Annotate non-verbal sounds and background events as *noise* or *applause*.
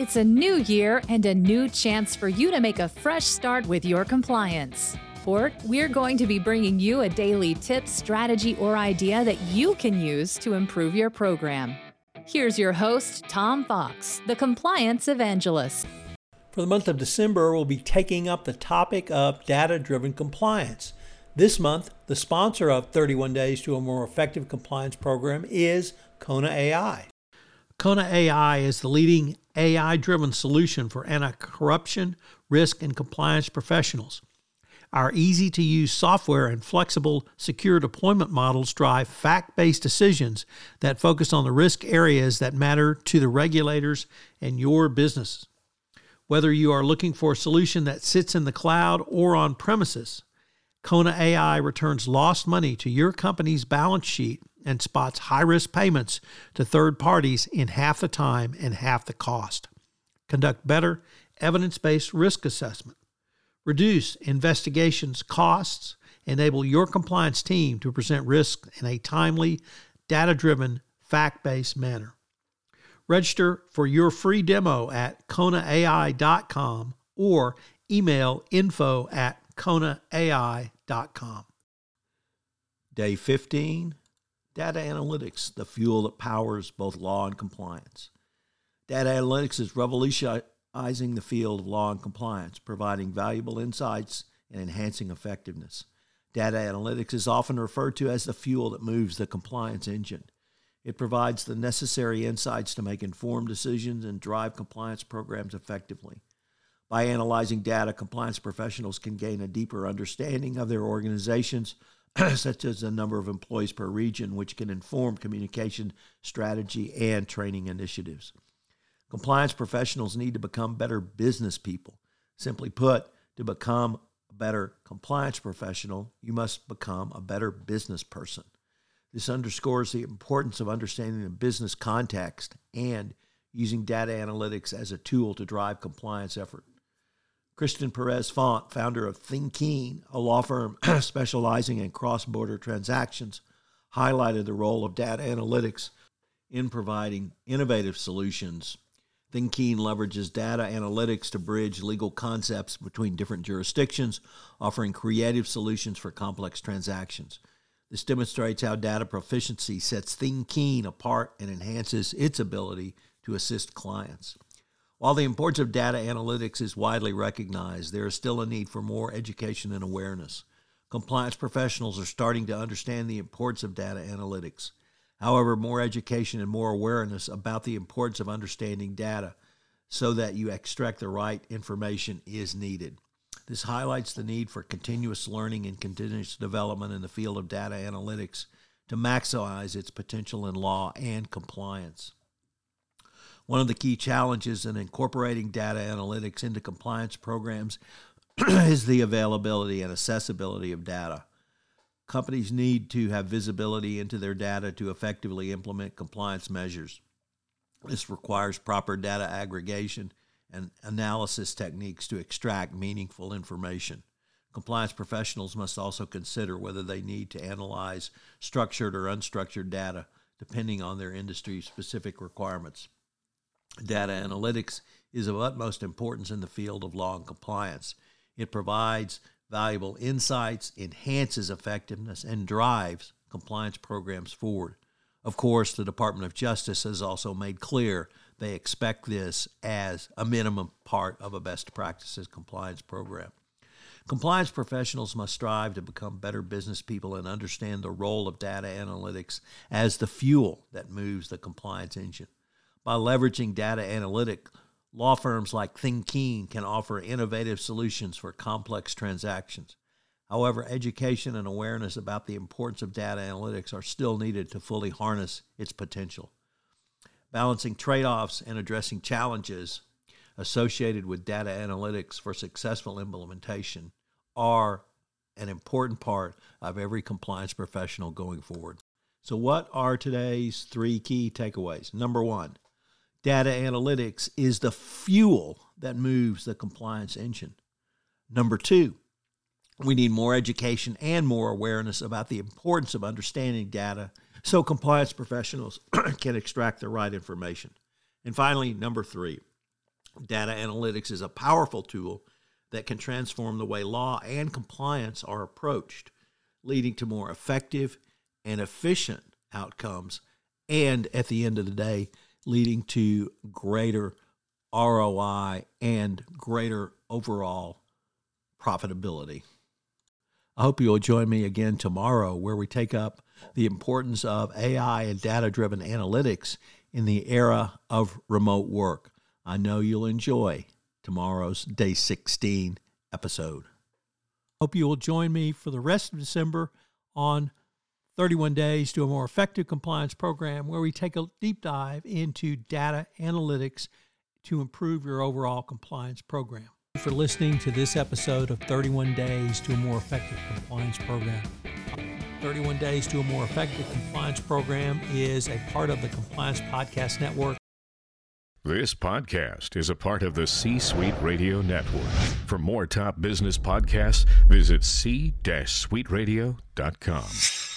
It's a new year and a new chance for you to make a fresh start with your compliance. For we're going to be bringing you a daily tip, strategy, or idea that you can use to improve your program. Here's your host, Tom Fox, the Compliance Evangelist. For the month of December, we'll be taking up the topic of data driven compliance. This month, the sponsor of 31 Days to a More Effective Compliance program is Kona AI. Kona AI is the leading AI driven solution for anti corruption, risk, and compliance professionals. Our easy to use software and flexible, secure deployment models drive fact based decisions that focus on the risk areas that matter to the regulators and your business. Whether you are looking for a solution that sits in the cloud or on premises, Kona AI returns lost money to your company's balance sheet and spots high risk payments to third parties in half the time and half the cost. Conduct better evidence based risk assessment. Reduce investigations costs. Enable your compliance team to present risks in a timely, data driven, fact based manner. Register for your free demo at konaai.com or email info at konaai.com. Day 15 Data Analytics, the fuel that powers both law and compliance. Data analytics is revolutionizing the field of law and compliance, providing valuable insights and enhancing effectiveness. Data analytics is often referred to as the fuel that moves the compliance engine. It provides the necessary insights to make informed decisions and drive compliance programs effectively. By analyzing data, compliance professionals can gain a deeper understanding of their organizations, *clears throat* such as the number of employees per region, which can inform communication strategy and training initiatives. Compliance professionals need to become better business people. Simply put, to become a better compliance professional, you must become a better business person. This underscores the importance of understanding the business context and using data analytics as a tool to drive compliance effort. Kristen Perez Font, founder of Thinkeen, a law firm *clears throat* specializing in cross border transactions, highlighted the role of data analytics in providing innovative solutions. Thinkeen leverages data analytics to bridge legal concepts between different jurisdictions, offering creative solutions for complex transactions. This demonstrates how data proficiency sets Thinkeen apart and enhances its ability to assist clients. While the importance of data analytics is widely recognized, there is still a need for more education and awareness. Compliance professionals are starting to understand the importance of data analytics. However, more education and more awareness about the importance of understanding data so that you extract the right information is needed. This highlights the need for continuous learning and continuous development in the field of data analytics to maximize its potential in law and compliance. One of the key challenges in incorporating data analytics into compliance programs *clears throat* is the availability and accessibility of data. Companies need to have visibility into their data to effectively implement compliance measures. This requires proper data aggregation and analysis techniques to extract meaningful information. Compliance professionals must also consider whether they need to analyze structured or unstructured data depending on their industry specific requirements. Data analytics is of utmost importance in the field of law and compliance. It provides valuable insights, enhances effectiveness, and drives compliance programs forward. Of course, the Department of Justice has also made clear they expect this as a minimum part of a best practices compliance program. Compliance professionals must strive to become better business people and understand the role of data analytics as the fuel that moves the compliance engine. By leveraging data analytic, law firms like Thinkeen can offer innovative solutions for complex transactions. However, education and awareness about the importance of data analytics are still needed to fully harness its potential. Balancing trade offs and addressing challenges associated with data analytics for successful implementation are an important part of every compliance professional going forward. So, what are today's three key takeaways? Number one, Data analytics is the fuel that moves the compliance engine. Number two, we need more education and more awareness about the importance of understanding data so compliance professionals *clears throat* can extract the right information. And finally, number three, Data analytics is a powerful tool that can transform the way law and compliance are approached, leading to more effective and efficient outcomes, and at the end of the day, leading to greater ROI and greater overall profitability. I hope you'll join me again tomorrow where we take up the importance of AI and data driven analytics in the era of remote work. I know you'll enjoy tomorrow's day 16 episode. Hope you will join me for the rest of December on 31 Days to a More Effective Compliance Program, where we take a deep dive into data analytics to improve your overall compliance program. For listening to this episode of 31 Days to a More Effective Compliance Program. 31 Days to a More Effective Compliance Program is a part of the Compliance Podcast Network. This podcast is a part of the C Suite Radio Network. For more top business podcasts, visit c-suiteradio.com.